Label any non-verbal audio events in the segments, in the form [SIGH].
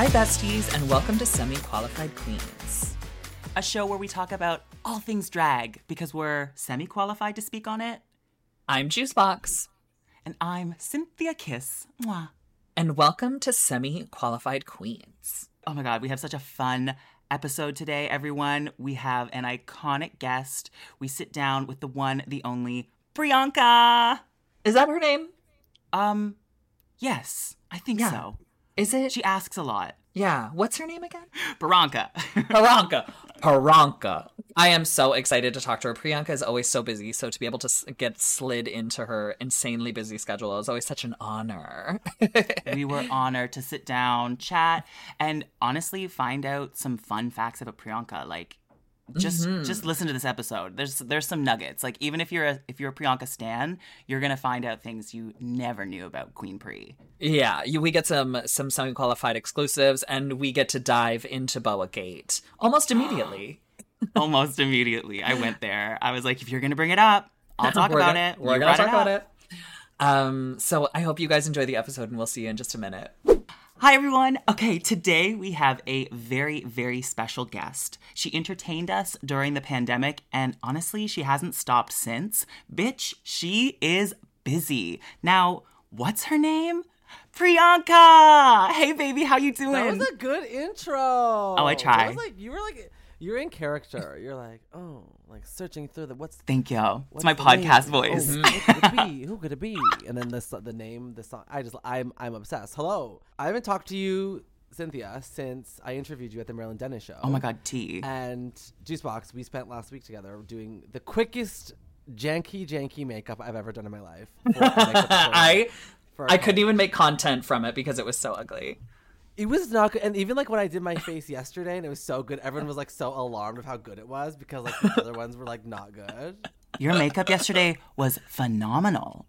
Hi, besties, and welcome to Semi Qualified Queens, a show where we talk about all things drag because we're semi qualified to speak on it. I'm Juice Boxx. And I'm Synthia Kiss. Mwah. And welcome to Semi Qualified Queens. Oh my God, we have such a fun episode today, everyone. We have an iconic guest. We sit down with the one, the only Priyanka. Is that her name? Um, yes, I think Yeah. so. Is it? She asks a lot. yeah. What's her name again? Baranka. [LAUGHS] Paranka. Paranka. I am so excited to talk to her. Priyanka is always so busy, so to be able to s- get slid into her insanely busy schedule is always such an honor. [LAUGHS] we were honored to sit down, chat, and honestly find out some fun facts about Priyanka. Like, just Mm-hmm. just listen to this episode. There's there's some nuggets. Like, even if you're a if you're a Priyanka stan, you're gonna find out things you never knew about Queen Pri. yeah, you, we get some some semi qualified exclusives, and we get to dive into Boa Gate almost [GASPS] immediately. Almost immediately, I went [LAUGHS] there. I was like, if you're gonna bring it up, I'll [LAUGHS] talk about gonna- it. We're You gonna talk about it. Um, so I hope you guys enjoy the episode, and we'll see you in just a minute. Hi, everyone. Okay, today we have a very, very special guest. She entertained us during the pandemic, and honestly, she hasn't stopped since. Bitch, she is busy. Now, what's her name? Priyanka! Hey, baby, how you doing? That was a good intro. Oh, I tried. try. was like you were like you're in character. You're like oh, like searching through the what's Thank you. It's what's my podcast name? Oh, voice. Oh, who could it be? Who could it be? And then this the name, the song. I just I'm I'm obsessed. Hello, I haven't talked to you, Synthia, since I interviewed you at the Marilyn Denis show. Oh my god, T. And Juice Boxx, we spent last week together doing the quickest janky janky makeup I've ever done in my life. [LAUGHS] I I couldn't even make content from it because it was so ugly. It was not good, and even like when I did my face yesterday, and it was so good. Everyone was like so alarmed of how good it was because like the other ones were like not good. Your makeup yesterday was phenomenal.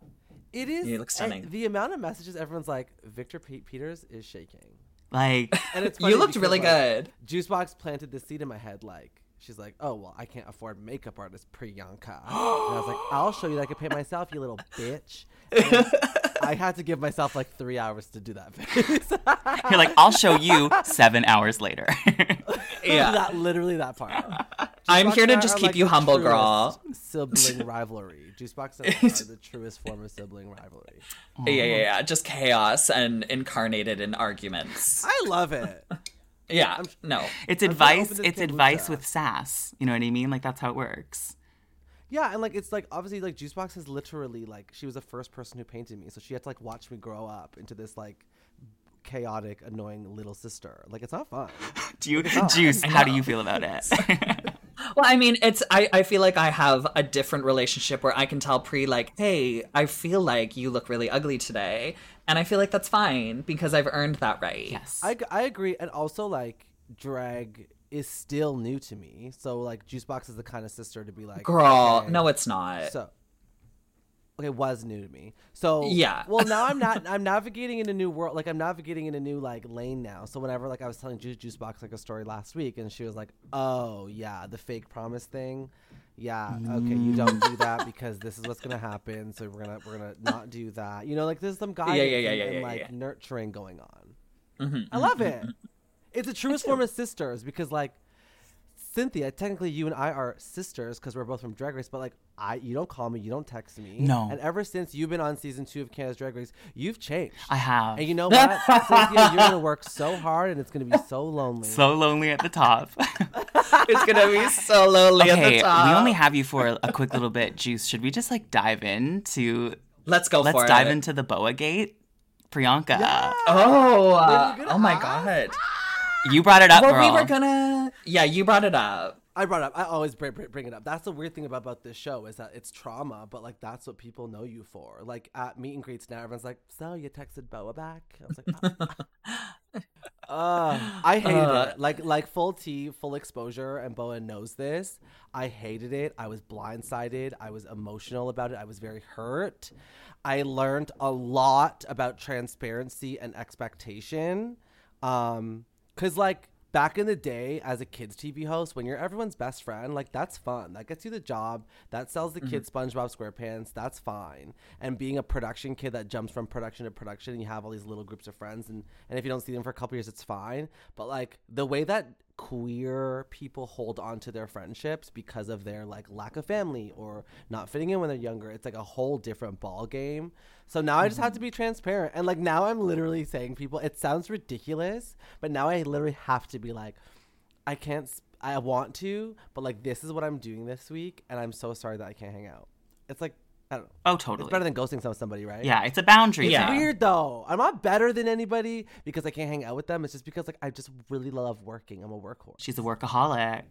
It is. You look stunning. and The amount of messages everyone's like, Victor Pete Peters is shaking, Like, [LAUGHS] and it's You looked because, really like, good. Juice Boxx planted this seed in my head, like she's like, "Oh well, I can't afford makeup artist Priyanka," and I was like, "I'll show you that I can pay myself, you little bitch." And [LAUGHS] I had to give myself like three hours to do that [LAUGHS] face. you're like, I'll show you seven hours later. [LAUGHS] Yeah. that literally that part. I'm here to just are, keep like, you humble, truest girl. Sibling rivalry. Juice Boxx and I are the truest form of sibling rivalry. Yeah, yeah, yeah. Just chaos and incarnated in arguments. I love it. Yeah. No. it's I'm advice. It's advice with sass. You know what I mean? Like, that's how it works. Yeah, and like it's like obviously like Juice Boxx is literally like she was the first person who painted me, so she had to like watch me grow up into this like chaotic, annoying little sister. Like it's not fun. [LAUGHS] Do you, Juice, how do you feel about it? [LAUGHS] Well, I mean, it's I, I feel like I have a different relationship where I can tell Pri like, "Hey, I feel like you look really ugly today." And I feel like that's fine because I've earned that right. yes. I I agree, and also like drag is still new to me, so like Juice Boxx is the kind of sister to be like, Girl, okay, no it's not. So, okay, was new to me. So Yeah. Well, now I'm not. [LAUGHS] I'm navigating in a new world. Like I'm navigating in a new like lane now. So whenever like I was telling Juice Juicebox like a story last week, and she was like, "Oh yeah, the fake promise thing." Yeah. Okay, you don't do that mm. because this is what's gonna happen. So we're gonna we're gonna not do that. You know, like there's some guidance yeah, yeah, and, yeah, and, yeah, like yeah. nurturing going on. Mhm, I love mm-hmm, it. Mm-hmm. It's the truest form of sisters because like Synthia, technically you and I are sisters because we're both from Drag Race, but like I, you don't call me, you don't text me. No. And ever since you've been on season two of Canada's Drag Race, you've changed. I have. and you know what, [LAUGHS] Synthia, you're gonna work so hard, and it's gonna be so lonely. so lonely at the top. [LAUGHS] it's gonna be so lonely at the top. we only have you for a quick little bit, Juice. Should we just like dive into? Let's go Let's for dive it. into the Boa Gate, Priyanka. Oh, uh, oh my god. You brought it up, Well, girl. we were gonna. Yeah, you brought it up. I brought it up. I always bring, bring, bring it up. That's the weird thing about, about this show is that it's trauma, but like that's what people know you for. Like at meet and greets now, everyone's like, "So you texted Boa back?" I was like, [LAUGHS] Uh, I hated Uh. it. Like like full tea, full exposure, and Boa knows this. I hated it. I was blindsided. I was emotional about it. I was very hurt. I learned a lot about transparency and expectation. Um, cause like back in the day as a kids TV host when you're everyone's best friend like that's fun. That gets you the job. That sells the mm-hmm. kids SpongeBob SquarePants. That's fine. And being a production kid that jumps from production to production and you have all these little groups of friends and and if you don't see them for a couple years it's fine. But like the way that queer people hold on to their friendships because of their like lack of family or not fitting in when they're younger. It's like a whole different ball game so now i just have to be transparent. And like now i'm literally saying people it sounds ridiculous but now i literally have to be like i can't i want to but like this is what i'm doing this week and i'm so sorry that i can't hang out. It's like i don't know Oh, totally. it's better than ghosting some somebody right yeah, it's a boundary. it's Yeah. weird though. I'm not better than anybody because I can't hang out with them. It's just because like I just really love working. I'm a workhorse. She's a workaholic.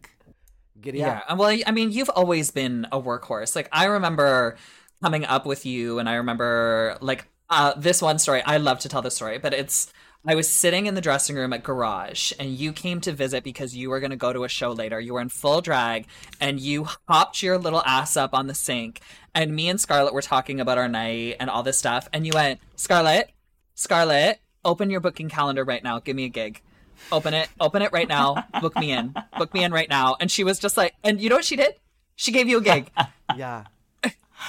Giddy Yeah. up. and Well, I mean, you've always been a workhorse. Like I remember coming up with you, and I remember like uh, this one story. I love to tell this story, but it's I was sitting in the dressing room at Garage, and you came to visit because you were going to go to a show later. You were in full drag, and you hopped your little ass up on the sink, and me and Scarlett were talking about our night and all this stuff, and you went, Scarlett, Scarlett, open your booking calendar right now. Give me a gig. Open it. Open it right now. Book me in. Book me in right now. And she was just like, and you know what she did? She gave you a gig. [LAUGHS] [LAUGHS] Yeah.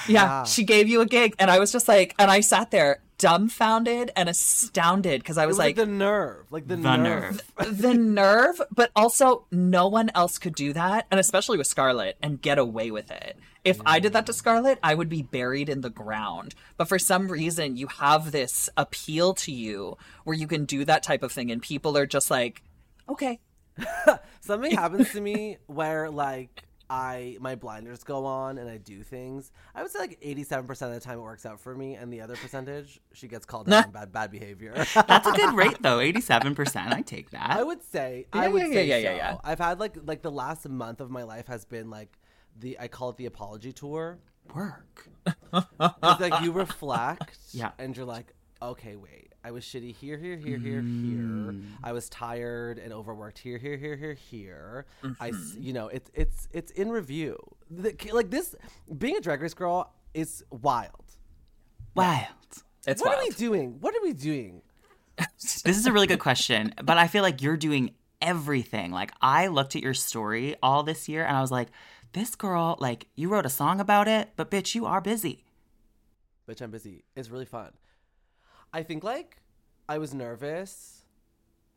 Yeah, Wow. she gave you a gig. And I was just like, and I sat there dumbfounded and astounded because I It was, was like, like, the nerve, like the, The nerve. nerve. [LAUGHS] the nerve, but also no one else could do that, and especially with Scarlett, and get away with it. If I did that to Scarlett, I would be buried in the ground. But for some reason, you have this appeal to you where you can do that type of thing, and people are just like, okay. [LAUGHS] Something happens to me where like I my blinders go on and I do things. I would say like 87% of the time it works out for me, and the other percentage she gets called out on bad bad behavior. [LAUGHS] That's a good rate though. Eighty-seven percent. I take that. I would say I would yeah, say yeah, yeah, so. yeah. I've had like like the last month of my life has been like the I call it the apology tour. work. It's like you reflect, [LAUGHS] Yeah. and you're like, okay, wait, I was shitty here, here, here, here, Mm. here. I was tired and overworked here, here, here, here, here. Mm-hmm. you know, it's it's it's in review. The, like this, being a drag race girl is wild. Wild. It's what wild. are we doing? What are we doing? [LAUGHS] This is a really good question, but I feel like you're doing everything. Like I looked at your story all this year and I was like, this girl, like you wrote a song about it, but bitch, you are busy. Bitch, I'm busy. It's really fun. I think like I was nervous.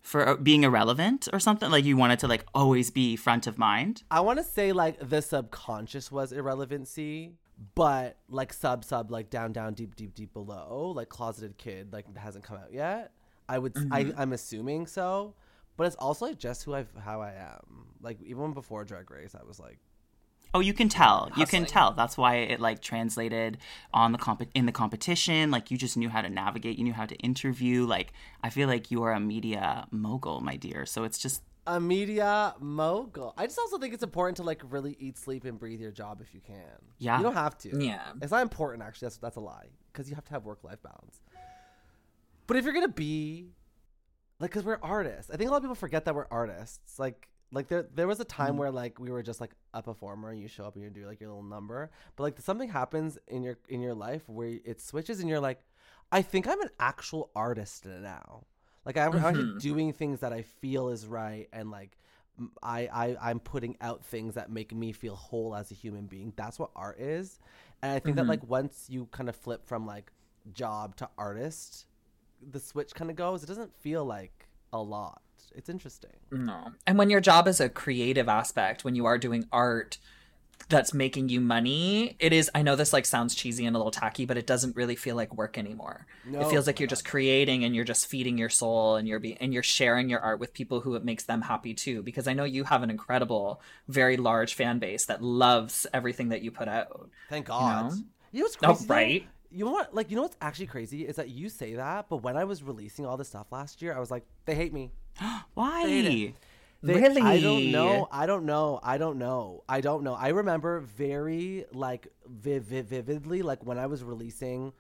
For uh, being irrelevant or something? Like you wanted to like always be front of mind? I want to say like the subconscious was irrelevancy, but like sub sub like down down deep deep deep below like closeted kid like hasn't come out yet. I would I I'm assuming so, but it's also like just who I how I am. Like even before Drag Race, I was like Oh, you can tell. You can tell. That's why it like translated on the comp in the competition. Like you just knew how to navigate. You knew how to interview. Like I feel like you are a media mogul, my dear. So it's just a media mogul. I just also think it's important to like really eat, sleep, and breathe your job if you can. Yeah. you don't have to. Yeah. it's not important actually. That's that's a lie because you have to have work life balance. But if you're gonna be like, because we're artists, I think a lot of people forget that we're artists. Like, like there there was a time mm-hmm. where like we were just like a performer and you show up and you do like your little number, but like something happens in your in your life where it switches and you're like, I think I'm an actual artist now. Like I'm actually mm-hmm. doing things that I feel is right and like I, I I'm putting out things that make me feel whole as a human being. That's what art is. And I think that mm-hmm. like once you kind of flip from like job to artist, the switch kind of goes. It doesn't feel like a lot. It's interesting. No. And when your job is a creative aspect, when you are doing art that's making you money, it is I know this like sounds cheesy and a little tacky, but it doesn't really feel like work anymore. No, it feels like you're just creating and you're just feeding your soul and you're be and you're sharing your art with people who it makes them happy too because I know you have an incredible, very large fan base that loves everything that you put out. Thank God. know? You know what's Oh, crazy? though? right. You know what? Like, you know what's actually crazy is that you say that, but when I was releasing all this stuff last year, I was like, they hate me. [GASPS] why? They- Really? I don't know. I don't know. I don't know. I don't know. I remember very like vi- vi- vividly, like when I was releasing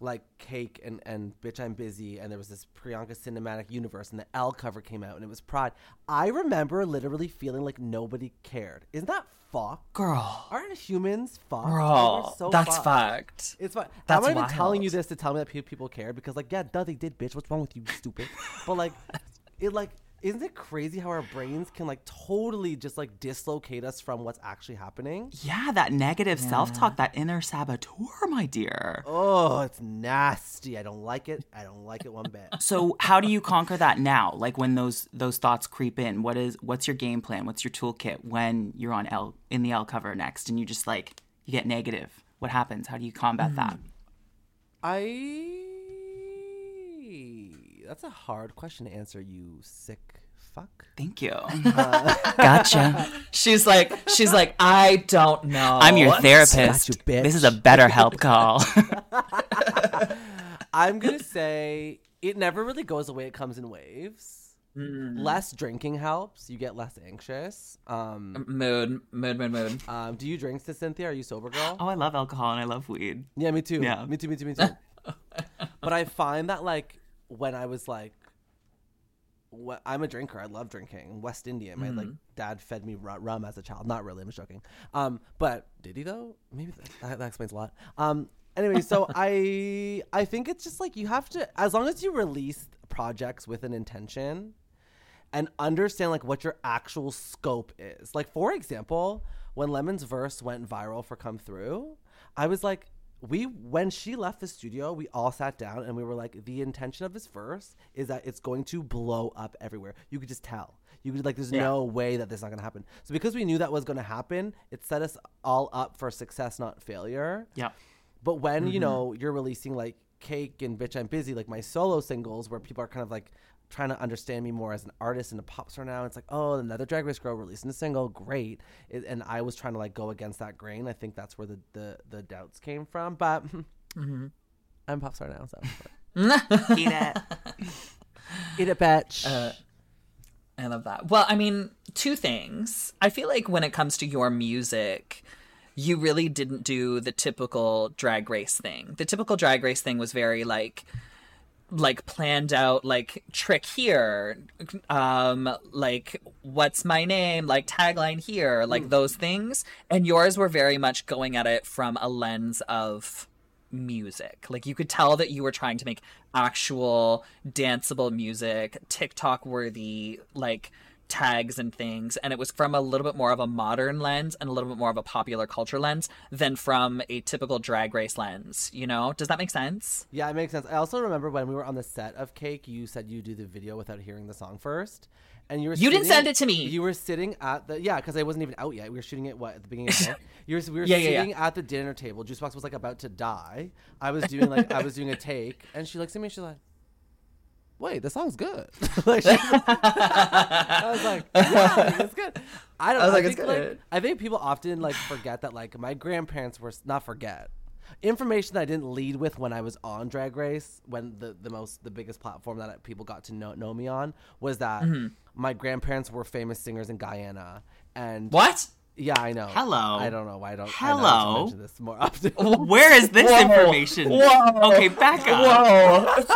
like Cake and and Bitch I'm Busy, and there was this Priyanka cinematic universe, and the Elle cover came out, and it was Pride. I remember literally feeling like nobody cared. Isn't that fuck? Girl. Aren't humans fucked? We're Girl, so that's fucked. fucked. It's fine. That's I'm not even telling you this to tell me that people care because, like, yeah, duh, they did, bitch. What's wrong with you, stupid? [LAUGHS] but like, it like isn't it crazy how our brains can like totally just like dislocate us from what's actually happening? Yeah, that negative self-talk, that inner saboteur, my dear. Oh, it's nasty. I don't like it. I don't like it one bit. So how do you conquer that now? Like when those those thoughts creep in, what is what's your game plan? What's your toolkit when you're on L in the Elle cover next and you just like you get negative? What happens? How do you combat hmm. that? I. That's a hard question to answer, you sick fuck. Thank you. [LAUGHS] gotcha. She's like, she's like, I don't know. I'm your therapist. Got you, bitch. This is a better help call. [LAUGHS] I'm gonna say it never really goes away. It comes in waves. Mm. Less drinking helps. You get less anxious. Um, mood, mood, mood, mood. um, do you drink, Sis Synthia? Are you sober, girl? oh, I love alcohol and I love weed. Yeah, me too. Yeah. Me too, me too, me too. [LAUGHS] but I find that like when I was like I'm a drinker. I love drinking. West Indian. My like dad fed me rum as a child. Not really. I'm joking. Um, but did he though? Maybe that, that explains a lot. Um, anyway, so [LAUGHS] I I think it's just like you have to as long as you release projects with an intention and understand like what your actual scope is. Like for example, when Lemon's verse went viral for Come Through, I was like we when she left the studio, we all sat down and we were like the intention of this verse is that it's going to blow up everywhere. You could just tell. You could like there's no way that this is not going to happen. So because we knew that was going to happen, it set us all up for success not failure. Yeah. But when you mm-hmm. know you're releasing like Cake and Bitch I'm Busy, like my solo singles, where people are kind of like trying to understand me more as an artist and a pop star now, it's like, oh, another Drag Race girl releasing a single, great. It, and I was trying to like go against that grain. I think that's where the the, the doubts came from. But [LAUGHS] I'm a pop star now, so [LAUGHS] Eat it. [LAUGHS] eat it, bitch. Uh, I love that. Well, I mean, two things. I feel like when it comes to your music, you really didn't do the typical drag race thing. The typical drag race thing was very like like planned out like trick here um like what's my name like tagline here like those things. And yours were very much going at it from a lens of music. Like you could tell that you were trying to make actual danceable music tiktok worthy like tags and things and it was from a little bit more of a modern lens and a little bit more of a popular culture lens than from a typical drag race lens you know does that make sense yeah, it makes sense. I also remember when we were on the set of Cake, you said you do the video without hearing the song first. And you were You didn't send it to me. You were sitting at the yeah, because I wasn't even out yet. We were shooting it what at the beginning of the [LAUGHS] day. You were we were Yeah, yeah, yeah. sitting at the dinner table. Juice Boxx was like about to die. I was doing like I was doing a take, and she looks at me. and She's like, "Wait, the song's good." [LAUGHS] [LAUGHS] like, she- I was like, [LAUGHS] "Yeah, it's good." I don't. I was I like, "It's think, like. I think people often like forget that like my grandparents were not forget information that I didn't lead with when I was on Drag Race when the the most the biggest platform that people got to know know me on was that Mm-hmm. my grandparents were famous singers in Guyana and what yeah I know Hello. I don't know why I don't I know to Hello. mention this more often Where is this Whoa. information? Whoa. Okay, back up.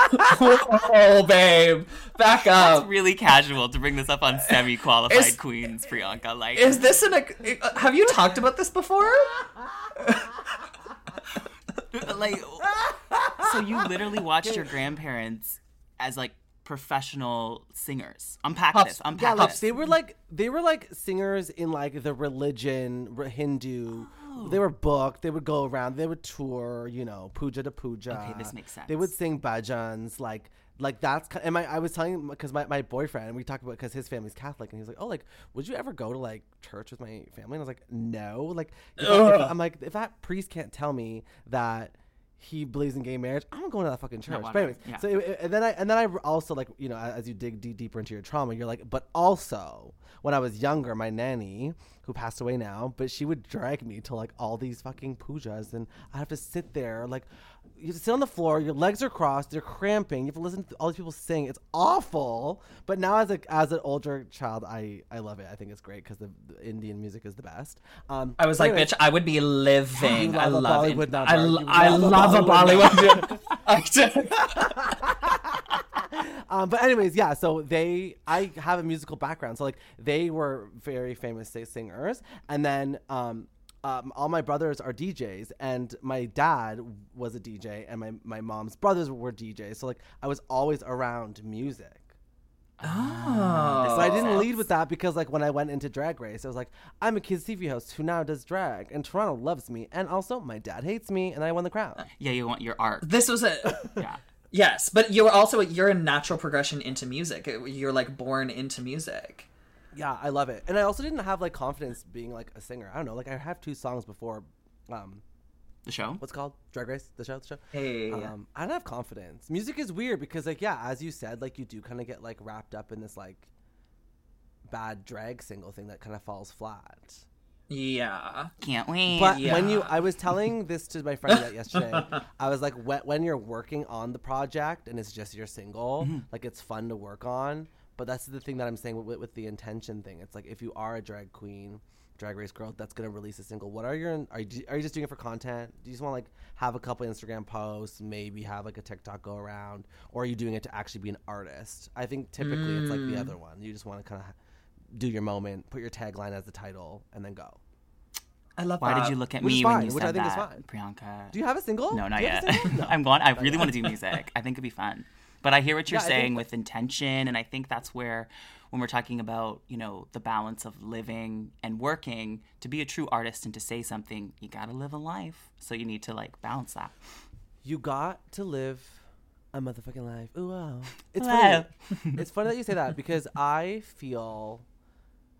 Whoa. [LAUGHS] Whoa, babe. Back up. It's really casual to bring this up on semi-qualified Is- queens, Priyanka. Like, Is this an. Uh, have you talked about this before? [LAUGHS] like, so you literally watched your grandparents as like professional singers. Unpack Puffs. this. Unpack yeah like this. they were like they were like singers in like the religion r- Hindu oh. they were booked they would go around they would tour you know puja to puja Okay, this makes sense. they would sing bhajans like like that's ki- and my I was telling because my, my boyfriend and we talked about because his family's Catholic and he was like oh like would you ever go to like church with my family and I was like no like if I, if, I'm like if that priest can't tell me that he believes in gay marriage I'm going to that fucking church why but anyways Yeah. so it- it- and then I and then I also like you know as you dig deep, deeper into your trauma you're like but also when I was younger my nanny who passed away now but she would drag me to like all these fucking pujas and I have to sit there like you have to sit on the floor your legs are crossed you're cramping you have to listen to all these people sing it's awful but now as a as an older child I I love it I think it's great because the, the Indian music is the best um I was like, anyways, bitch, I would be living. I love love it. Bollywood. I, You l- I love a Bollywood Bollywood. [LAUGHS] [LAUGHS] Um, but anyways, yeah. So they, I have a musical background. So like they were very famous singers, and then um, um, all my brothers are DJs, and my dad was a DJ, and my my mom's brothers were DJs. So like I was always around music. Oh. So I didn't lead with that because like when I went into Drag Race, I was like, I'm a kids TV host who now does drag, and Toronto loves me, and also my dad hates me, and I won the crown. Yeah, you want your art. This was a [LAUGHS] Yeah. yes, but you're also you're a natural progression into music. You're like born into music. Yeah, I love it, and I also didn't have like confidence being like a singer. I don't know, like I have two songs before, um, The show? what's it called Drag Race, the show, the show. Hey. Um, I don't have confidence. Music is weird because, like, yeah, as you said, like you do kind of get like wrapped up in this like bad drag single thing that kind of falls flat. Yeah. Can't wait. But Yeah. when you, I was telling [LAUGHS] this to my friend that yesterday. I was like, when, when you're working on the project and it's just your single, like it's fun to work on. But that's the thing that I'm saying with, with the intention thing. It's like if you are a drag queen, drag race girl that's gonna release a single, what are your are you, are you just doing it for content? Do you just want to like have a couple Instagram posts, maybe have like a TikTok go around, or are you doing it to actually be an artist? I think typically it's like the other mm. one. You just want to kind of do your moment, put your tagline as the title, and then go. I love Why that. did you look at Which is me when fine, you which said I think is that, fine. Priyanka? Do you have a single? No, not Do you have yet. No. [LAUGHS] I'm going. I [LAUGHS] really want to do music. I think it'd be fun. But I hear what you're Yeah, saying with intention, and I think that's where, when we're talking about you know the balance of living and working, to be a true artist and to say something, you gotta live a life. So you need to like balance that. You got to live a motherfucking life. Ooh, wow. [LAUGHS] It's Wow. funny. it's funny that you say that because [LAUGHS] I feel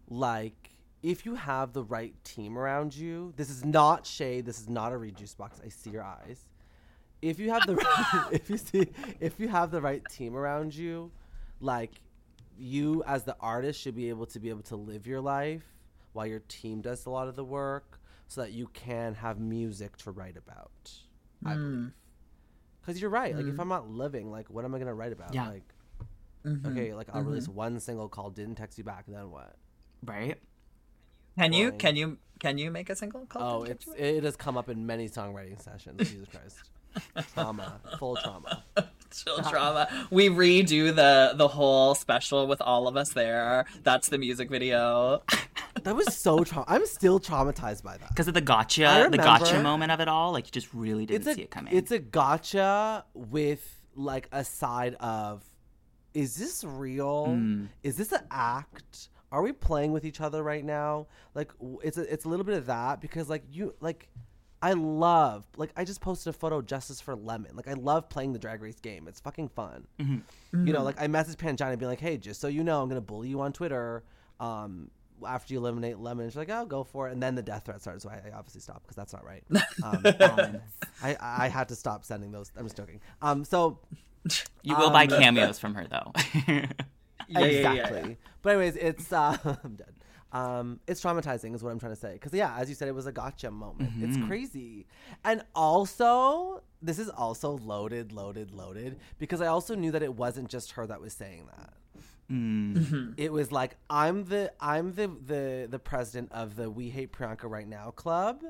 like if you have the right team around you, this is not shade. This is not a read juice box. I see your eyes. If you have the right, [LAUGHS] if you see if you have the right team around you, like you as the artist should be able to be able to live your life while your team does a lot of the work, so that you can have music to write about. I hmm. believe. Because you're right. Like, if hmm. I'm not living, like, what am I gonna write about? Yeah. Like, mm-hmm. okay, like I'll release mm-hmm. one single called "Didn't Text You Back." Then what? Right? Can you can you can you make a single called Oh, it's it has come up in many songwriting sessions. Jesus Christ, trauma, full trauma. Chill drama. We redo the the whole special with all of us there. That's the music video. That was so trauma. I'm still traumatized by that. Because of the I gotcha, the gotcha moment of it all, like you just really didn't It's see a it coming. it's a gotcha with like a side of, is this real? Mm. Is this an act? Are we playing with each other right now? Like it's a, it's a little bit of that because like you like I love like I just posted a photo justice for lemon. Like I love playing the drag race game. It's fucking fun. Mm-hmm. You know, like I messaged and be like, "Hey, just so you know, I'm gonna bully you on Twitter." Um, after you eliminate lemon, she's like, "Oh, go for it." And then the death threat started, so I, I obviously stopped because that's not right. [LAUGHS] Um, Um, I I had to stop sending those. I'm just joking. Um, so you will buy Um, cameos from her though. [LAUGHS] Yeah, yeah, yeah, exactly. yeah. But anyways, it's uh, [LAUGHS] I'm dead. Um, it's traumatizing, is what I'm trying to say. Because yeah, as you said, it was a gotcha moment. It's crazy, and also this is also loaded, loaded, loaded. Because I also knew that it wasn't just her that was saying that. Mm. It was like I'm the I'm the the the president of the We Hate Priyanka Right Now club,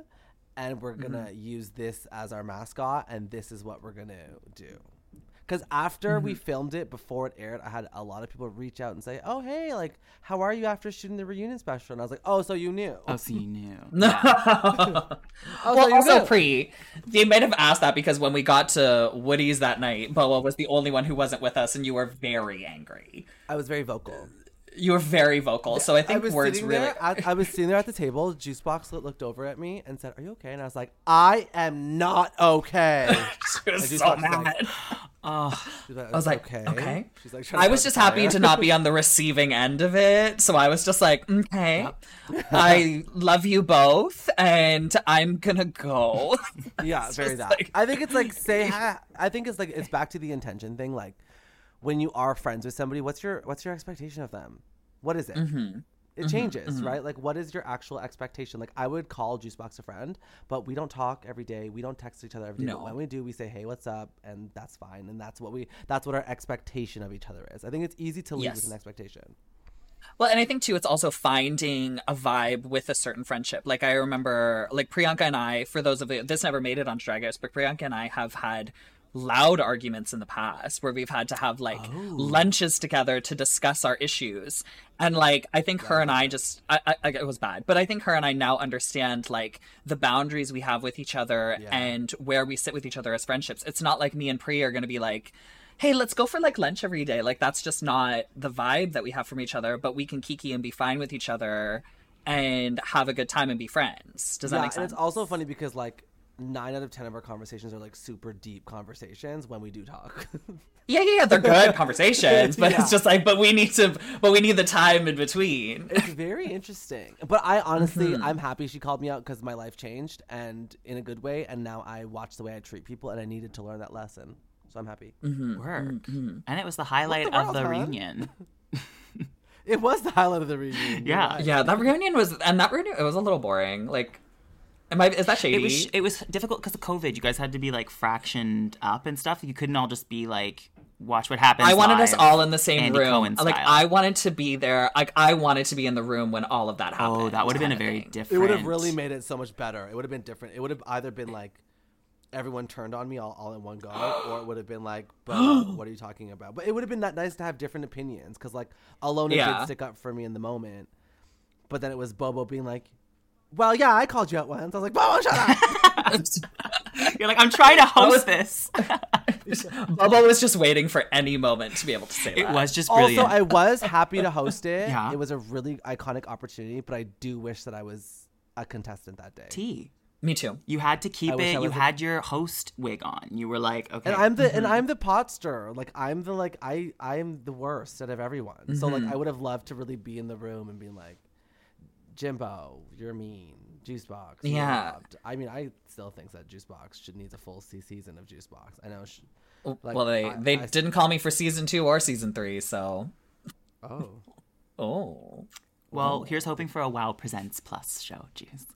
and we're gonna use this as our mascot, and this is what we're gonna do. Because after we mm-hmm. filmed it before it aired, I had a lot of people reach out and say, "Oh, hey, like, how are you after shooting the reunion special?" And I was like, "Oh, so you knew? oh, so you knew. [LAUGHS] [LAUGHS] Oh, so well, you also knew." pre, they might have asked that because when we got to Woody's that night, Boa was the only one who wasn't with us, and you were very angry. I was very vocal. You were very vocal, so I think was words really. there at, I was sitting there at the table. Juice Boxx look- looked over at me and said, "Are you okay?" And I was like, "I am not okay." [LAUGHS] She was I so just watched, like, mad. Oh, like, I was like, "Okay." okay. She's like, I was just happy to not be on the receiving end of it, so I was just like, okay, I love you both, and I'm gonna go. [LAUGHS] yeah, [LAUGHS] very that. like- I think it's like say ha- I think it's like it's back to the intention thing. Like when you are friends with somebody, what's your what's your expectation of them? What is it? Mm-hmm. It mm-hmm, changes, mm-hmm. right? Like what is your actual expectation? Like I would call Juice Boxx a friend, but we don't talk every day. We don't text each other every day. But when we do, we say, "Hey, what's up?" and that's fine. And that's what we that's what our expectation of each other is. I think it's easy to lead with an expectation. Well, and I think too, it's also finding a vibe with a certain friendship. Like I remember, like Priyanka and I, for those of you, this never made it on Drag Race, but Priyanka and I have had loud arguments in the past where we've had to have like oh. lunches together to discuss our issues. And like, I think her and I just, I, I, it was bad, but I think her and I now understand like the boundaries we have with each other Yeah. and where we sit with each other as friendships. It's not like me and Pri are going to be like, hey, let's go for like lunch every day. Like that's just not the vibe that we have from each other, but we can kiki and be fine with each other and have a good time and be friends. Does that make sense? and it's also funny because like nine out of ten of our conversations are like super deep conversations when we do talk. [LAUGHS] yeah, yeah, yeah. They're good [LAUGHS] conversations, but Yeah. it's just like, but we need to, but we need the time in between. it's very interesting. But I honestly, Mm-hmm. I'm happy she called me out because my life changed and in a good way. And now I watch the way I treat people, and I needed to learn that lesson. So I'm happy. Mm-hmm. Work. And it was the highlight the of the hon? reunion. [LAUGHS] It was the highlight of the reunion. Yeah. Yeah, that reunion was, and that reunion it was a little boring. Like, am I? Is that shady? It was it was difficult because of COVID. You guys had to be like fractioned up and stuff. You couldn't all just be like watch what happens. I wanted us all in the same Andy room. Cohen Like. I wanted to be there. Like I wanted to be in the room when all of that happened. Oh, that would have been a very thing. It would have really made it so much better. It would have been different. It would have either been like everyone turned on me all, all in one go, [GASPS] or it would have been like, "Bro, what are you talking about?" But it would have been that nice to have different opinions because like Ilona Yeah. did stick up for me in the moment, but then it was Bobo being like, "Well, yeah, I called you out once." I was like, "Bobo, shut up." [LAUGHS] You're like, I'm trying to host this. [LAUGHS] BoBo was just waiting for any moment to be able to say it that. was just also. I was happy to host it. Yeah. It was a really iconic opportunity, but I do wish that I was a contestant that day. T. Me too. You had to keep I it. You a- had your host wig on. You were like, okay. And I'm the Mm-hmm. and I'm the pot stirrer. Like I'm the like I I'm the worst out of everyone. So Mm-hmm. like I would have loved to really be in the room and be like, Jimbo, you're mean. Juice Boxx. Yeah. robbed." I mean, I still think that Juice Boxx should need a full se- season of Juice Boxx. I know. Sh- oh, like, well, they I- they I- didn't call me for season two or season three, so Oh. [LAUGHS] oh. well, here's hoping for a Wow Presents Plus show. Jeez.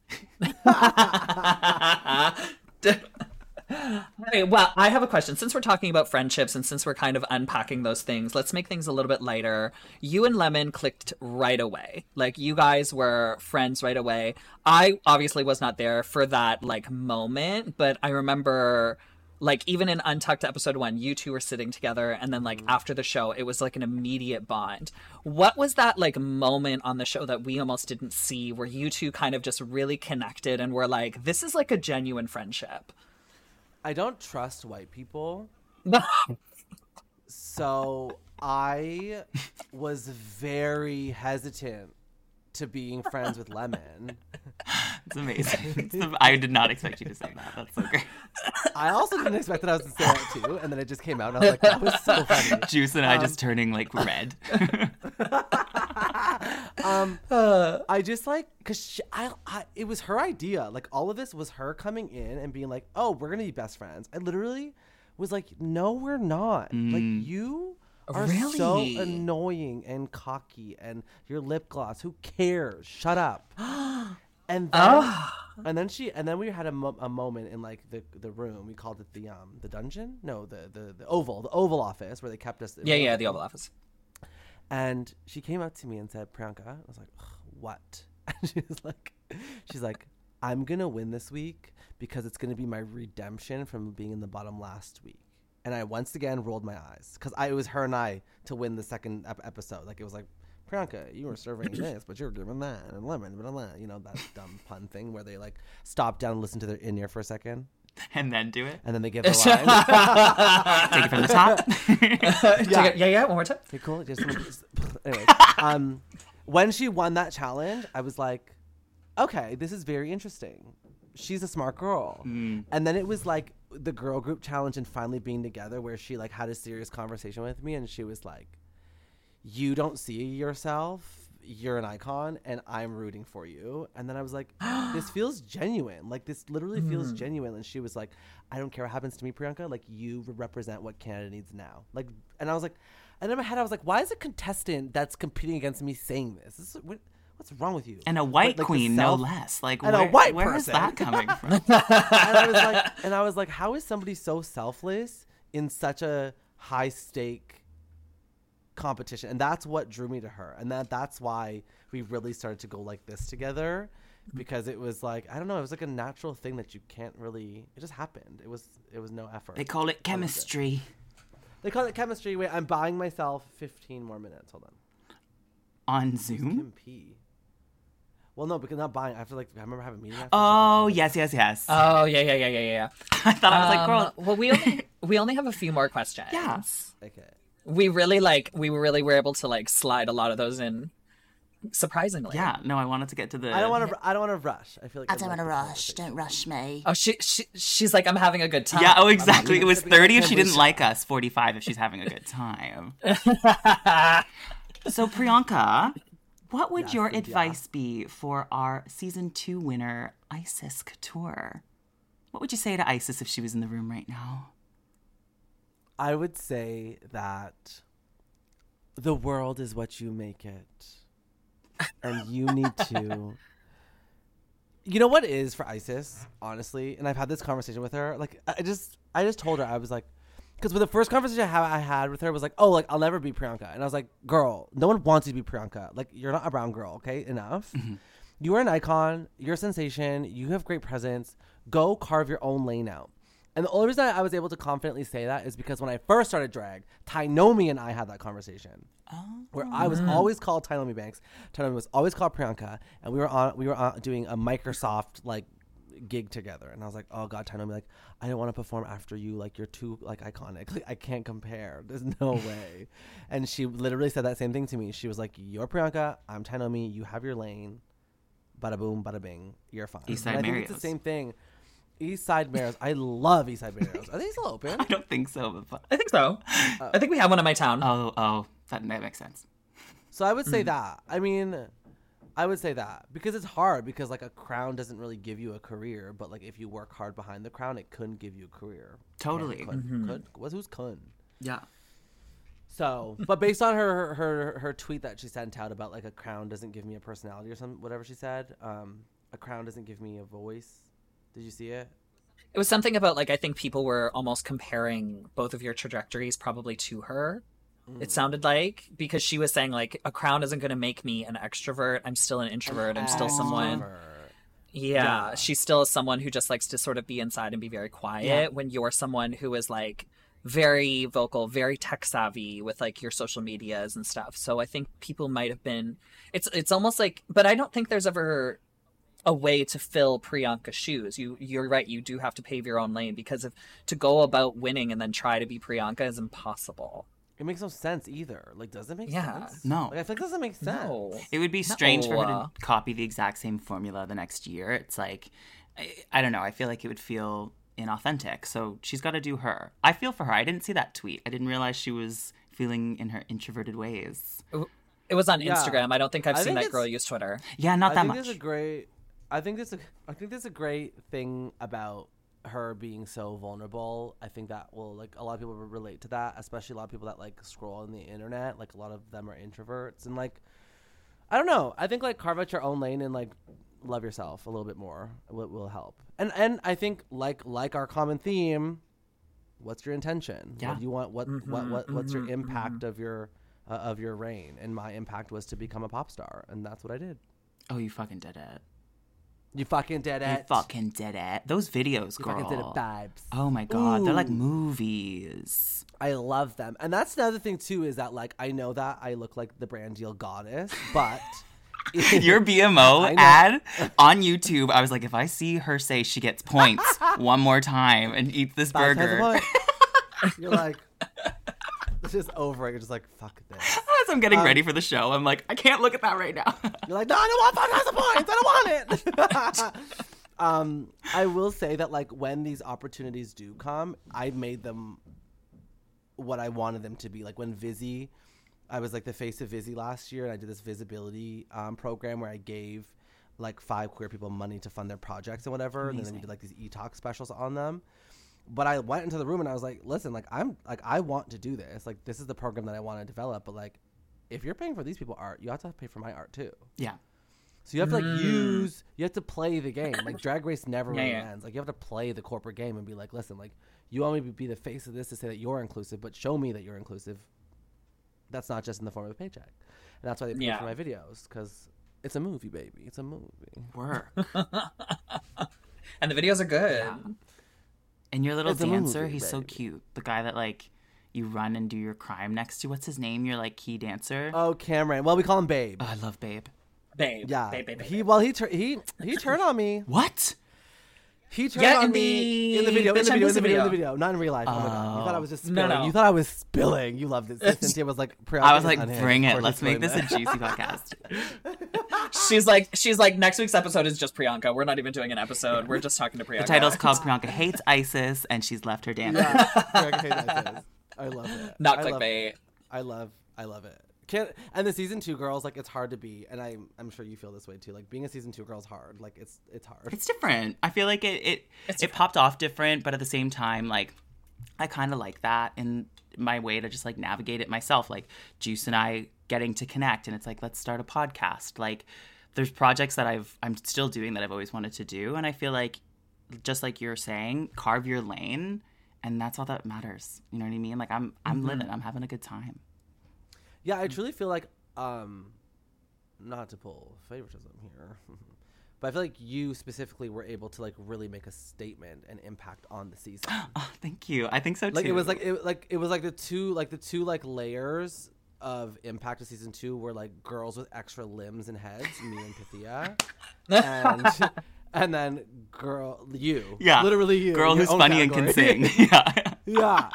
[LAUGHS] [LAUGHS] Okay, well, I have a question. Since we're talking about friendships and since we're kind of unpacking those things, let's make things a little bit lighter. You and Lemon clicked right away. Like you guys were friends right away. I obviously was not there for that like moment, but I remember like even in Untucked episode 1, you two were sitting together and then like mm-hmm. after the show, it was like an immediate bond. What was that like moment on the show that we almost didn't see where you two kind of just really connected and were like this is like a genuine friendship? I don't trust white people. [LAUGHS] So I was very hesitant to being friends with Lemon. [LAUGHS] It's amazing. It's the- I did not expect you to say that. That's so great. I also didn't expect that I was to say that too, and then it just came out, and I was like, that was so [LAUGHS] funny. Juice and I um, just turning like red. [LAUGHS] Um, I just like, cause she, I, I, it was her idea. Like all of this was her coming in and being like, "Oh, we're gonna be best friends." I literally was like, "No, we're not. Like mm. you are so annoying and cocky, and your lip gloss. Who cares? Shut up." [GASPS] And then, and then she, and then we had a, mo- a moment in like the the room. We called it the um the dungeon. No, the the the oval, the oval office where they kept us. Yeah, yeah, the Oval Office. And she came up to me and said, Priyanka, I was like, what? [LAUGHS] And she was like, she's like, I'm gonna win this week because it's gonna be my redemption from being in the bottom last week. And I once again rolled my eyes because I it was her and I to win the second ep- episode. Like it was like, Priyanka, you were serving [LAUGHS] this, but you're giving that and lemon, blah, blah, you know that dumb pun thing where they like stop down and listen to their in ear for a second, [LAUGHS] and then do it. and then they give [LAUGHS] the line. Take it from the top. yeah, yeah, yeah. One more time. Okay, cool. Just, anyway, um, when she won that challenge, I was like, okay, this is very interesting. She's a smart girl. And then it was like the girl group challenge and finally being together, where she like had a serious conversation with me, and she was like, "You don't see yourself." You're an icon, and I'm rooting for you. And then I was like, [GASPS] "This feels genuine. Like this literally feels mm. genuine." And she was like, "I don't care what happens to me, Priyanka. Like you represent what Canada needs now." Like, and I was like, and in my head, I was like, "Why is a contestant that's competing against me saying this? this is, what, what's wrong with you?" and a white like, queen, no less. Like, And a where, white where is person. that [LAUGHS] coming from? and I was like, and I was like, how is somebody so selfless in such a high stake competition? And that's what drew me to her, and that that's why we really started to go like this together, because it was like I don't know, it was like a natural thing that you can't really. It just happened. It was it was no effort. they call it chemistry. They call it chemistry. Wait, I'm buying myself 15 more minutes. Hold on. On Zoom? Kim P. Well, no, because not buying. I have to like. I remember having a meeting. After Oh yes, yes, yes. Oh yeah, yeah, yeah, yeah, yeah. Yeah. [LAUGHS] I thought I was like, girl. Um, well, we only [LAUGHS] we only have a few more questions. yes. okay. we really like we really were able to like slide a lot of those in, surprisingly. Yeah. No, I wanted to get to the. I don't want to. I don't want to rush. I feel like I I'd don't want to rush. Don't rush me. Oh, she, she she's like I'm having a good time. Yeah. Oh, exactly. It was thirty if she didn't like us. Forty-five if she's having a good time. [LAUGHS] so Priyanka, what would Yes, your advice be for our season two winner, Icesis Couture? What would you say to Icesis if she was in the room right now? I would say that the world is what you make it. And you need to. [LAUGHS] You know what it is for Icesis, honestly, and I've had this conversation with her. Like, I just, I just told her I was like, because with the first conversation I ha- I had with her was like, oh, like I'll never be Priyanka, and I was like, girl, no one wants you to be Priyanka. Like, you're not a brown girl, okay? Enough. Mm-hmm. You are an icon. You're a sensation. You have great presence. Go carve your own lane out. And the only reason I was able to confidently say that is because when I first started drag, Tynomi and I had that conversation. Where I was oh. always called Tynomi Banks, Tynomi was always called Priyanka, and we were on we were on doing a Microsoft like gig together, and I was like, oh god, Tynomi, like I don't want to perform after you, like you're too like iconic, [LAUGHS] like I can't compare. There's no [LAUGHS] way. and she literally said that same thing to me. She was like, you're Priyanka, I'm Tynomi, you have your lane, bada boom, bada bing, you're fine. East And Side I think it's the same thing. East Side Mario's. I love East Side Mario's. Are they still [LAUGHS] open? I don't think so, but I think so. Oh. I think we have one in my town. oh, oh, that, that makes sense. So I would say mm. that. I mean, I would say that because it's hard because like a crown doesn't really give you a career, but like if you work hard behind the crown, it couldn't give you a career. Totally. Could, Mm-hmm. could, was who's could. Yeah. So, but based on her her her tweet that she sent out about like a crown doesn't give me a personality or some whatever she said, um, a crown doesn't give me a voice. Did you see it? It was something about like I think people were almost comparing both of your trajectories probably to her. Mm. It sounded like because she was saying like a crown isn't going to make me an extrovert. I'm still an introvert. I'm still someone. Yeah, Yeah. she still is someone who just likes to sort of be inside and be very quiet. Yeah. When you're someone who is like very vocal, very tech savvy with like your social medias and stuff. So I think people might have been. It's it's almost like, but I don't think there's ever a way to fill Priyanka's shoes. You you're right. You do have to pave your own lane because if to go about winning and then try to be Priyanka is impossible. It makes no sense either. Like, does it make Yeah. sense? No. Like, I feel like it doesn't make sense. No. It would be strange for her to copy the exact same formula the next year. It's like, I, I don't know. I feel like it would feel inauthentic. So she's got to do her. I feel for her. I didn't see that tweet. I didn't realize she was feeling in her introverted ways. It was on Yeah. Instagram. I don't think I've I seen think that girl use Twitter. Yeah, not I that think much. there's a great. I think there's a. I think there's a great thing about her being so vulnerable. I think that will like a lot of people relate to that, especially a lot of people that like scroll on the internet. Like a lot of them are introverts, and like I don't know. I think like carve out your own lane and like love yourself a little bit more will, will help. And and I think like like our common theme, what's your intention? Yeah. What do you want? What Mm-hmm, what what what's your impact of your uh, of your reign? And my impact was to become a pop star, and that's what I did. oh, you fucking did it. You fucking did it. You fucking did it. Those videos, You girl. fucking did it, vibes. Oh my god, they're like movies. I love them, and that's another thing too. Is that like I know that I look like the brand deal goddess, but [LAUGHS] Your BMO ad on YouTube, I was like, if I see her say she gets points [LAUGHS] one more time and eat this a burger. [LAUGHS] You're like, just over it. You're just like, fuck this. as I'm getting ready for the show, I'm like, I can't look at that right now. You're like, no, I don't want five times points. I don't want it. [LAUGHS] um, I will say that like when these opportunities do come, I made them what I wanted them to be. Like when Vizzy, I was like the face of Vizzy last year, and I did this visibility um, program where I gave like five queer people money to fund their projects and whatever, and then we did like these e-talk specials on them. But I went into the room and I was like, listen, like I'm like I want to do this. Like this is the program that I want to develop, but like if you're paying for these people art, you have to pay for my art too. yeah. So you have to like mm. use, you have to play the game. Like Drag Race never Yeah, really yeah. ends. Like you have to play the corporate game and be like, listen, like you want me to be the face of this to say that you're inclusive, but show me that you're inclusive. That's not just in the form of a paycheck, and that's why they pay Yeah. for my videos because it's a movie, baby. It's a movie. Work. [LAUGHS] And the videos are good. And your little It's dancer, movie, he's so cute. The guy that like you run and do your crime next to. What's his name? Your like key dancer. Oh, Cameron. Well, we call him Babe. Oh, I love Babe. babe. Yeah. babe, babe, babe, he well he tur- he he turned on me. What? He turned Yeah, on in me in the the video, in the video, in the video, in the video. not in real life. Oh, my god, you thought I was just oh. spilling. no. You thought I was spilling. You loved it. So Synthia was like, Priyanka. I was like, bring it. Let's make this a juicy [LAUGHS] podcast. She's like, she's like, next week's episode is just Priyanka. We're not even doing an episode. We're just talking to Priyanka. The title's called [LAUGHS] Priyanka Hates Icesis and she's left her damn. Yeah, [LAUGHS] Priyanka hates Icesis. I love it. not clickbait. I love, I love it. Can't and the season two girls like it's hard to be, and I'm I'm sure you feel this way too. Like being a season two girl is hard. Like it's it's hard. It's different. I feel like it it, It's it popped off different, but at the same time, like I kind of like that in my way to just like navigate it myself. Like Juice and I getting to connect, and it's like let's start a podcast. Like there's projects that I've I'm still doing that I've always wanted to do, and I feel like just like you're saying, carve your lane, and that's all that matters. You know what I mean? Like I'm I'm mm-hmm. living, I'm having a good time. Yeah, I truly feel like, um, not to pull favoritism here, [LAUGHS] but I feel like you specifically were able to like really make a statement and impact on the season. [GASPS] Oh, thank you. I think so too. like it was like it like it was like the two like the two like layers of impact of season two were like girls with extra limbs and heads, me and Pythia, and [LAUGHS] [LAUGHS] and then girl you, yeah, literally you, girl who's funny and can sing. yeah. yeah.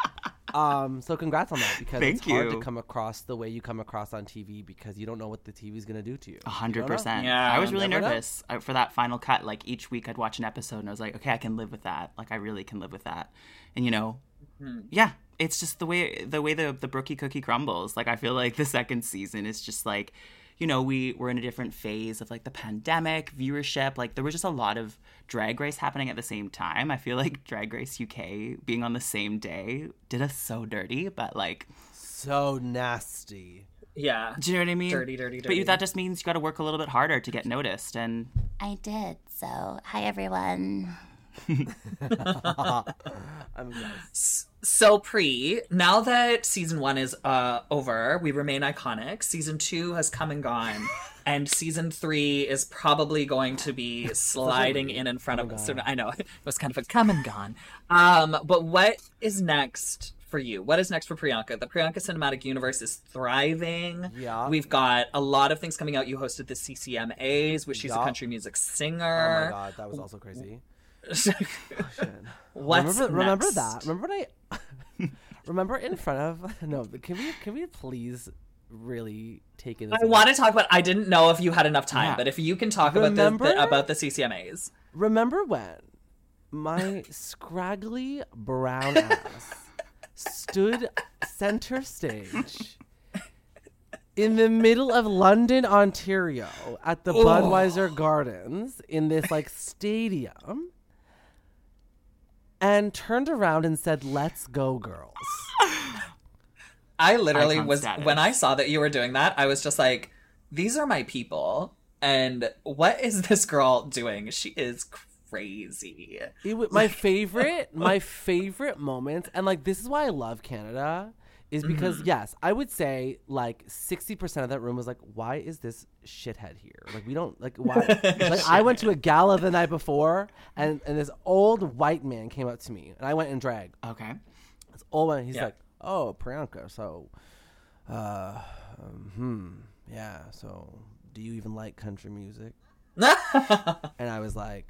Um, so congrats on that because Thank it's hard to come across the way you come across on TV because you don't know what the TV is gonna do to you. A hundred percent. Yeah, I was really never know. nervous uh, for that final cut. Like each week, I'd watch an episode, and I was like, okay, I can live with that. Like I really can live with that. And you know, yeah, it's just the way the way the the brookie cookie crumbles. Like I feel like the second season is just like, you know, we were in a different phase of like the pandemic viewership. Like there was just a lot of drag race happening at the same time. I feel like Drag Race UK being on the same day did us so dirty, but like, So nasty. Yeah. do you know what I mean? Dirty, dirty, dirty. But you, that just means you got to work a little bit harder to get noticed, and I did. So, hi everyone. I'm. So Pri, now that season one is uh over, we remain iconic. Season two has come and gone. And season three is probably going to be sliding in in front of us. So I know it was kind of a come and gone. Um, but what is next for you? What is next for Priyanka? The Priyanka Cinematic Universe is thriving. Yeah. We've got a lot of things coming out. You hosted the CCMAs, which she's a country music singer. Oh my god, that was also crazy. What's [LAUGHS] remember, remember that? Remember when I [LAUGHS] remember in front of [LAUGHS] no? Can we can we please really take it? I want to talk about. I didn't know if you had enough time, Yeah. but if you can talk about the, Remember? the about the CCMAs. Remember when my scraggly brown ass stood center stage in the middle of London, Ontario, at the Budweiser Gardens in this like stadium, and turned around and said, "Let's go, girls." [SIGHS] I literally Icon was status. when I saw that you were doing that. I was just like, "These are my people." And what is this girl doing? She is crazy. It wa- my [LAUGHS] favorite, my favorite moments, and like this is why I love Canada, is because Mm-hmm. yes, I would say like sixty percent of that room was like, why is this shithead here? Like we don't like why. [LAUGHS] like I went to a gala the night before, and and this old white man came up to me, and I went in drag. okay. This old man, he's Yeah. like, oh Priyanka, so, uh, um, hmm, yeah, so do you even like country music? [LAUGHS] And I was like,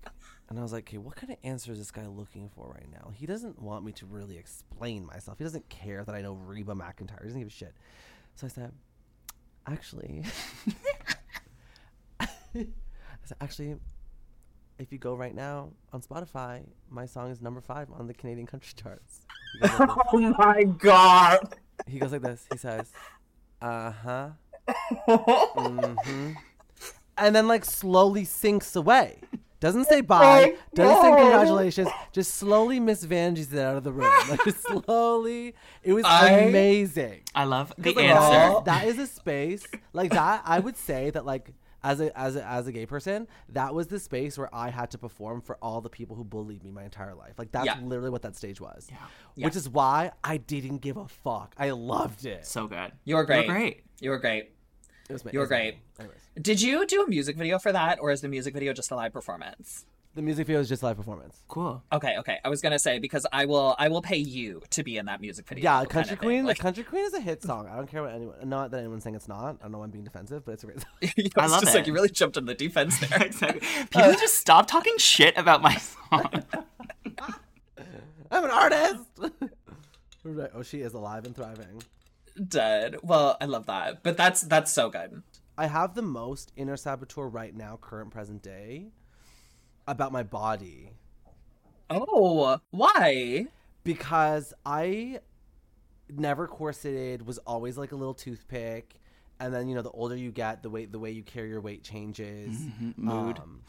and I was like, okay, what kind of answer is this guy looking for right now? He doesn't want me to really explain myself. He doesn't care that I know Reba McEntire. He doesn't give a shit. So I said, actually, [LAUGHS] I said, actually, if you go right now on Spotify, my song is number five on the Canadian country charts. Like. [LAUGHS] Oh my god! He goes like this. He says, "Uh huh." [LAUGHS] hmm And then like slowly sinks away. Doesn't say bye. Doesn't say congratulations. Just slowly Miss Vanjie's it out of the room. Like just [LAUGHS] slowly. It was I- amazing. I love the Like, answer. that- that is a space like that. I would say that like as a as a as a gay person, that was the space where I had to perform for all the people who bullied me my entire life. Like that's Yeah. literally what that stage was. Yeah. Which is why I didn't give a fuck. I loved it. So good. You were great. You're great. You were great. It was ma- You were it was great. Anyways. Did you do a music video for that, or is the music video just a live performance? The music video is just a live performance. Cool. Okay, okay. I was gonna say because I will I will pay you to be in that music video. Yeah, kind Country of. Queen. Like, Country Queen is a hit song. I don't care what anyone. Not that anyone's saying it's not. I don't know why I'm being defensive, but it's a great song. [LAUGHS] I I was love just it. like you really jumped on the defense there. [LAUGHS] Exactly. People uh, just stop talking shit about my song. [LAUGHS] I'm an artist. Right. Oh, she is alive and thriving. Dead. Well, I love that, but that's that's so good. I have the most inner saboteur right now, current present day, about my body Oh, why? because I never corseted, was always like a little toothpick, and then you know the older you get, the way the way you carry your weight changes. mood. Um,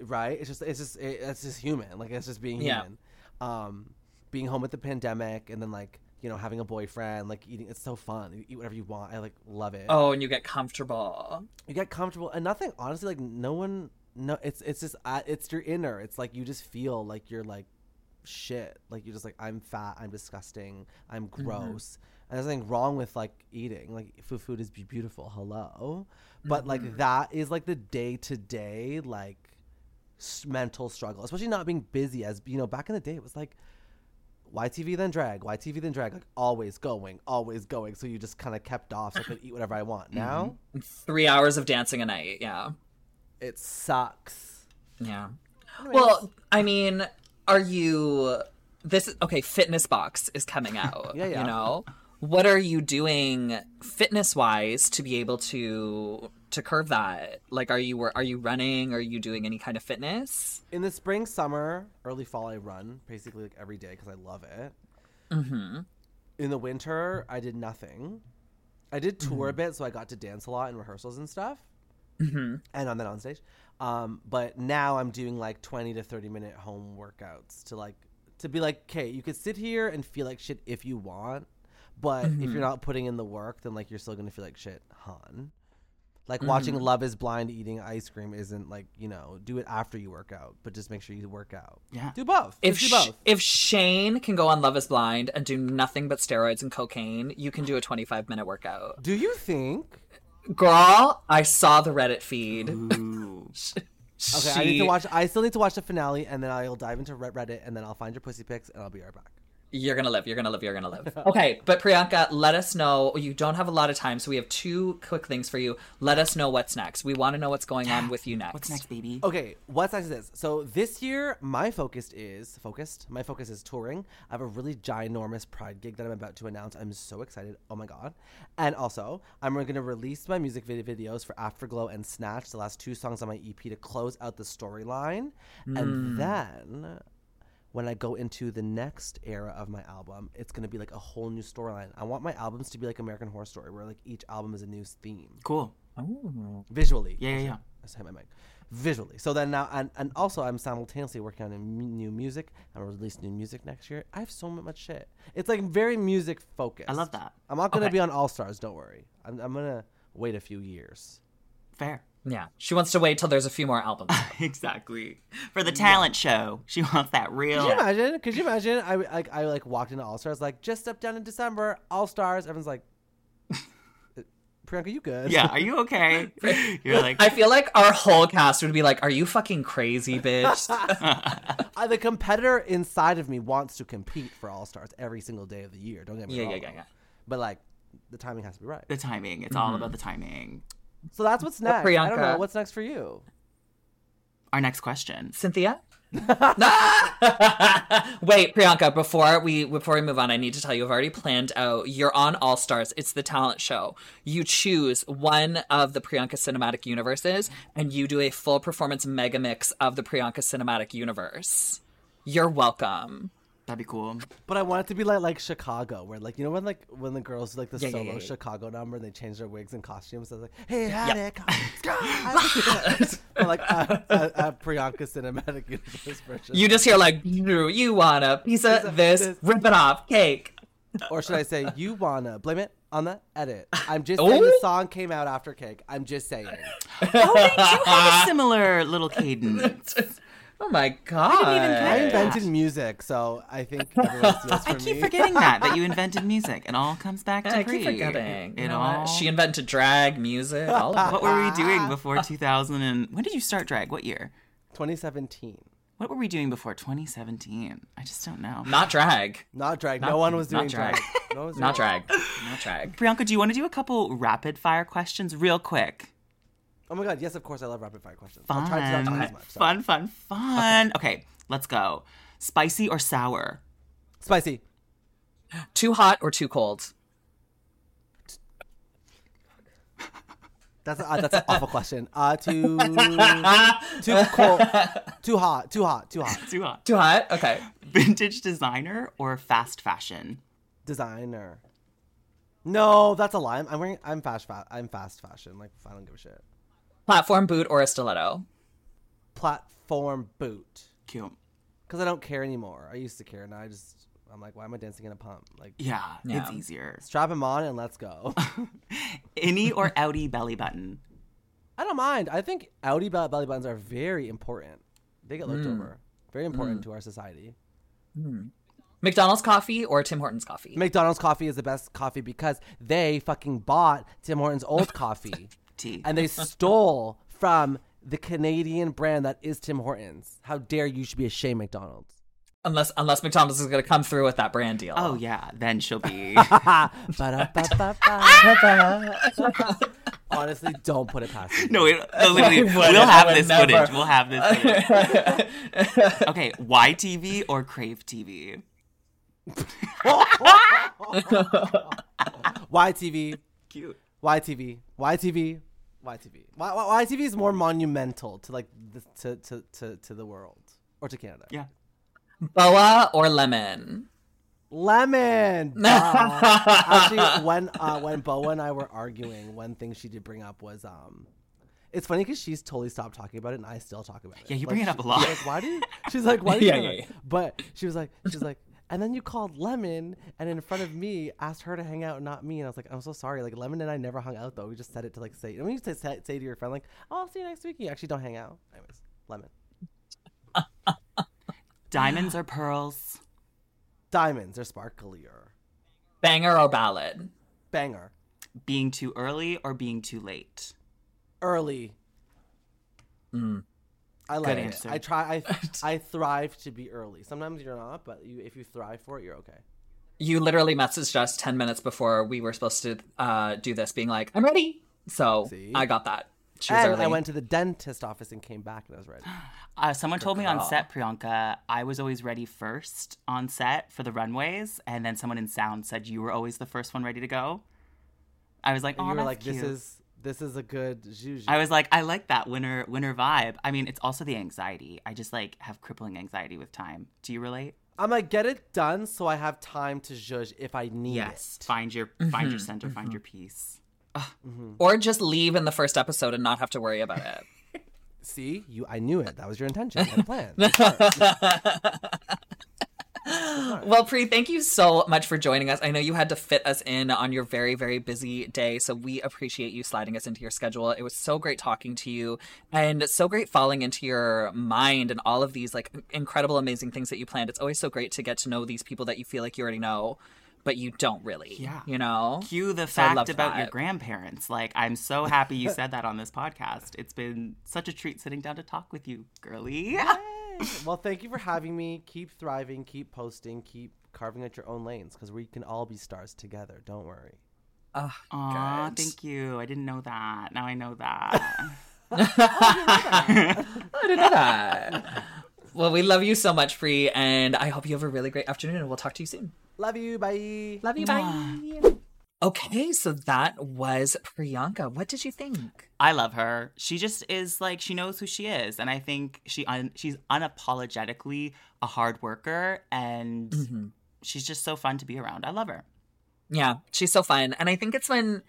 right? It's just it's just it, it's just human. Like it's just being Yeah. human. Um, being home with the pandemic, and then like you know having a boyfriend, like eating. It's so fun. You eat whatever you want. I like love it. Oh, and you get comfortable. you get comfortable and nothing honestly like no one no it's it's just uh, it's your inner it's like you just feel like you're like shit like you're just like i'm fat i'm disgusting i'm gross and there's nothing wrong with like eating like food food is beautiful hello but like that is like the day to day like s- mental struggle especially not being busy as you know back in the day it was like YTV then drag, YTV then drag, like always going, always going. So you just kind of kept off, so I could eat whatever I want. Mm-hmm. Now Three hours of dancing a night. Yeah, it sucks. yeah. Well, I mean, are you? This is okay. Fitness Box is coming out. [LAUGHS] Yeah, yeah. You know, what are you doing fitness wise to be able to to curve that? Like, are you are you running? Are you doing any kind of fitness? In the spring, summer, early fall, I run basically like every day because I love it. Mm-hmm. In the winter, I did nothing. I did tour a bit, so I got to dance a lot in rehearsals and stuff, mm-hmm. and on then on stage. Um, but now I'm doing like 20 to 30 minute home workouts to like to be like, okay, you could sit here and feel like shit if you want, but if you're mm-hmm. not putting in the work, then like you're still gonna feel like shit, hon. Like watching mm-hmm. Love Is Blind eating ice cream isn't like you know do it after you work out, but just make sure you work out. Yeah. do both. If do Sh- both. if Shane can go on Love Is Blind and do nothing but steroids and cocaine, you can do a 25 minute workout. do you think? Girl, I saw the Reddit feed. Ooh. [LAUGHS] Okay, I need to watch. I still need to watch the finale, and then I'll dive into Reddit, and then I'll find your pussy pics, and I'll be right back. You're gonna live. You're gonna live. You're gonna live. [LAUGHS] Okay, but Priyanka, let us know. You don't have a lot of time, so we have two quick things for you. Let us know what's next. We want to know what's going on with you next. What's next, baby? Okay, what's next is this. So this year, my focus is focused. My focus is touring. I have a really ginormous Pride gig that I'm about to announce. I'm so excited. Oh my god! And also, I'm going to release my music vid- videos for Afterglow and Snatch, the last two songs on my EP, to close out the storyline. And hmm. then, when I go into the next era of my album, it's going to be like a whole new storyline. I want my albums to be like American Horror Story, where like each album is a new theme Cool. visually. Yeah, yeah, yeah. I just hit my mic. Visually. So then now, and, and also I'm simultaneously working on a m- new music. I'm gonna release new music next year. I have so much shit. It's like very music focused. I love that. I'm not gonna Okay. be on All Stars. Don't worry. I'm, I'm gonna wait a few years. Fair. Yeah, she wants to wait till there's a few more albums. [LAUGHS] exactly. For the talent show, she wants that real. Could you imagine? Could you imagine? I like I like walked into All Stars like just stepped down in December. All Stars. Everyone's like, [LAUGHS] Priyanka, you good? Yeah, are you okay? [LAUGHS] You're like, I feel like our whole cast would be like, "Are you fucking crazy, bitch?" I, uh, the competitor inside of me wants to compete for All Stars every single day of the year. Don't get me yeah, wrong. yeah, yeah, yeah. But like, the timing has to be right. the timing. It's all about mm-hmm. the timing. So that's what's next. I don't know what's next for you. Our next question. Synthia. [LAUGHS] Wait, Priyanka. Before we before we move on, I need to tell you, I've already planned out. You're on All Stars. It's the talent show. You choose one of the Priyanka cinematic universes, and you do a full performance mega mix of the Priyanka cinematic universe. You're welcome. That'd be cool. But I want it to be like like Chicago, where like you know when like when the girls do, like the Yeah, yeah, solo yeah, yeah. Chicago number, and they change their wigs and costumes. So it's like, hey, howdy, guys. [LAUGHS] [LAUGHS] or like a, a, a Priyanka cinematic [LAUGHS] universe version. You just hear like, "You you want a piece of this? this. Rip it off, cake." or should I say, you wanna blame it on the edit? I'm just saying the song came out after Cake. I'm just saying. Oh, they do have a similar little cadence. Oh my god! I invented music, so I think [LAUGHS] everyone I keep me. forgetting [LAUGHS] that that you invented music. It all comes back to me. I Pri. keep forgetting. It You know all. what? She invented drag music. All of it. what were we doing [LAUGHS] before 2000? And when did you start drag? What year? 2017. What were we doing before 2017? I just don't know. Not drag. Not drag. Not- no one was not doing drag. drag. No one was Not doing- drag. Not drag. Priyanka, do you want to do a couple rapid fire questions real quick? Oh my god, yes, of course I love rapid fire questions. Fun. I'll try to not talk as much. so. Fun, fun, fun. Okay. let's go. Spicy or sour? Spicy. Too hot or too cold? That's uh, that's an awful question. Uh, too too cold, too hot, too hot, too hot. Too hot. Too hot? Okay. Vintage designer or fast fashion? Designer. No, that's a lie. I'm, I'm wearing. I'm fast. Fa- I'm fast fashion. Like I don't give a shit. Platform boot or a stiletto? Platform boot. Cute. Because I don't care anymore. I used to care. and I just. I'm like, why am I dancing in a pump? Like, Yeah, Yeah. it's easier. strap him on and let's go. [LAUGHS] Innie or outie belly button? I don't mind. I think Audi bell- belly buttons are very important. They get looked Mm. over. Very important to our society. McDonald's coffee or Tim Hortons coffee? McDonald's coffee is the best coffee because they fucking bought Tim Hortons old coffee [LAUGHS] Tea. and they stole from the Canadian brand that is Tim Hortons. How dare you should be ashamed, McDonald's. unless unless McDonald's is going to come through with that brand deal. oh yeah, then she'll be. [LAUGHS] [LAUGHS] Honestly, don't put it past me. no, it, no, literally, [LAUGHS] wouldn't. we'll have this never. footage. We'll have this. Footage. okay, YTV or Crave TV? YTV, Cute. YTV, YTV, YTV. Y- Y- YTV is more monumental to like the, to, to, to, to the world or to Canada. Yeah. Boa or lemon? Lemon. [LAUGHS] Duh. Actually, when uh, when Boa and I were arguing, one thing she did bring up was um, it's funny because she's totally stopped talking about it, and I still talk about it. Yeah, you Like, bring it up she- a lot. she's Like, why do you? She's like, why do [LAUGHS] you? Yeah, do yeah, that?" yeah. But she was like, she's like, and then you called Lemon, and in front of me, asked her to hang out, not me. And I was like, I'm so sorry. Like Lemon and I never hung out though. We just said it to like say. And when you say, say say to your friend like, oh, I'll see you next week, you actually don't hang out. Anyways, Lemon. [LAUGHS] Diamonds or pearls? Diamonds are sparklier. Banger or ballad? Banger. Being too early or being too late? early. Mm. I like Good it. answer. I try. I [LAUGHS] I thrive to be early. Sometimes you're not, but you, if you thrive for it, you're okay. You literally messaged us 10 minutes before we were supposed to uh, do this, being like, I'm ready. So See? I got that. She was and early. I went to the dentist office and came back and I was ready. [GASPS] Uh, someone told me on set, Priyanka, I was always ready first on set for the runways, and then someone in sound said you were always the first one ready to go. I was like, And oh, you were like, cute. "This is this is a good juju." I was like, I like that winner winner vibe. I mean, it's also the anxiety. I just like have crippling anxiety with time. Do you relate? I'm like, get it done so I have time to judge if I need Yes. it. Find your find your mm-hmm. center, find mm-hmm. your peace. Mm-hmm. or just leave in the first episode and not have to worry about it. [LAUGHS] See, you, I knew it. That was your intention and plan. [LAUGHS] [GASPS] Well, Pri, thank you so much for joining us. I know you had to fit us in on your very, very busy day, so we appreciate you sliding us into your schedule. It was so great talking to you and so great falling into your mind and all of these like incredible, amazing things that you planned. It's always so great to get to know these people that you feel like you already know, but you don't really. Yeah. You know? Cue the fact about your grandparents. Like, I'm so [LAUGHS] happy you said that on this podcast. It's been such a treat sitting down to talk with you, girly. [LAUGHS] well, thank you for having me. Keep thriving. Keep posting. Keep carving out your own lanes because we can all be stars together. Don't worry. Ah, Aw, thank you. I didn't know that. Now I know that. [LAUGHS] [LAUGHS] I didn't know that. well, we love you so much, Pri, and I hope you have a really great afternoon, and we'll talk to you soon. Love you. Bye. Love you. Bye. Okay, so that was Priyanka. What did you think? I love her. She just is like she knows who she is, and I think she un- she's unapologetically a hard worker, and Mm-hmm. she's just so fun to be around. I love her. Yeah, she's so fun. And I think it's when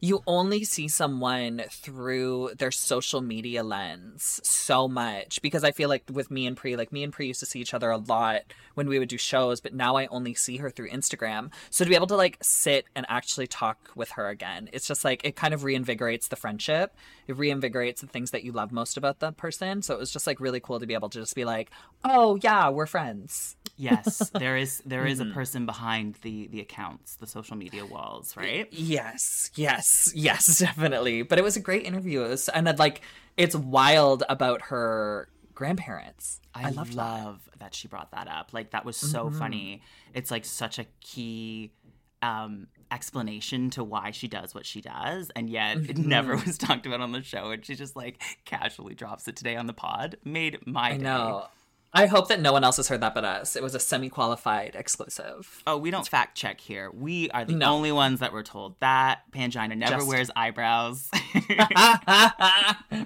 you only see someone through their social media lens so much because I feel like with me and Pri, like me and Pri used to see each other a lot when we would do shows, but now I only see her through Instagram. So to be able to like sit and actually talk with her again, it's just like it kind of reinvigorates the friendship. It reinvigorates the things that you love most about the person. So it was just like really cool to be able to just be like, "Oh, yeah, we're friends." Yes, there is [LAUGHS] there is Mm-hmm. a person behind the the accounts, the social media walls, right? Yes, yes, yes, [LAUGHS] definitely. But it was a great interview. Was, and I'd like it's wild about her grandparents. I, love love that. she brought that up. Like that was so Mm-hmm. funny. It's like such a key um explanation to why she does what she does and yet it never Mm-hmm. [LAUGHS] was talked about on the show and she just like casually drops it today on the pod made my I day. know. I hope that no one else has heard that but us. It was a semi-qualified exclusive. oh we don't fact check here we are the No. only ones that were told that pangina never Just- wears eyebrows [LAUGHS]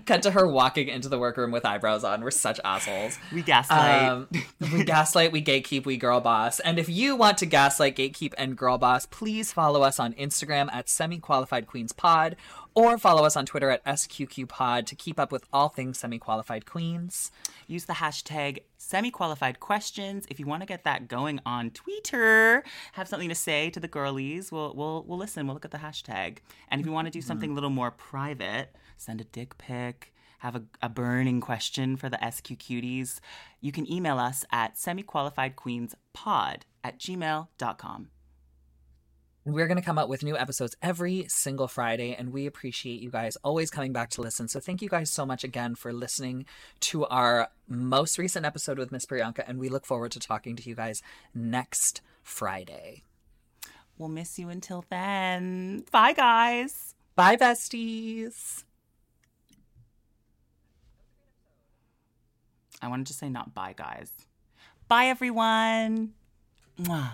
Cut to her walking into the workroom with eyebrows on. We're such assholes. we gaslight Um, we gaslight, we gatekeep, we girl boss. And if you want to gaslight, gatekeep, and girl boss, please follow us on Instagram at semi qualified queens pod or follow us on Twitter at SQQPod to keep up with all things semi qualified queens. use the hashtag semi-qualified questions if you want to get that going on twitter. Have something to say to the girlies. We'll we'll, we'll listen. We'll look at the hashtag. And if you want to do mm-hmm. something a little more private send a dick pic have a, a burning question for the sq cuties you can email us at semi-qualifiedqueenspod at gmail.com We're going to come up with new episodes every single Friday, and we appreciate you guys always coming back to listen. So, thank you guys so much again for listening to our most recent episode with Miss Priyanka, and we look forward to talking to you guys next Friday. we'll miss you until then bye guys Bye, besties. i wanted to say not bye guys bye everyone Mwah.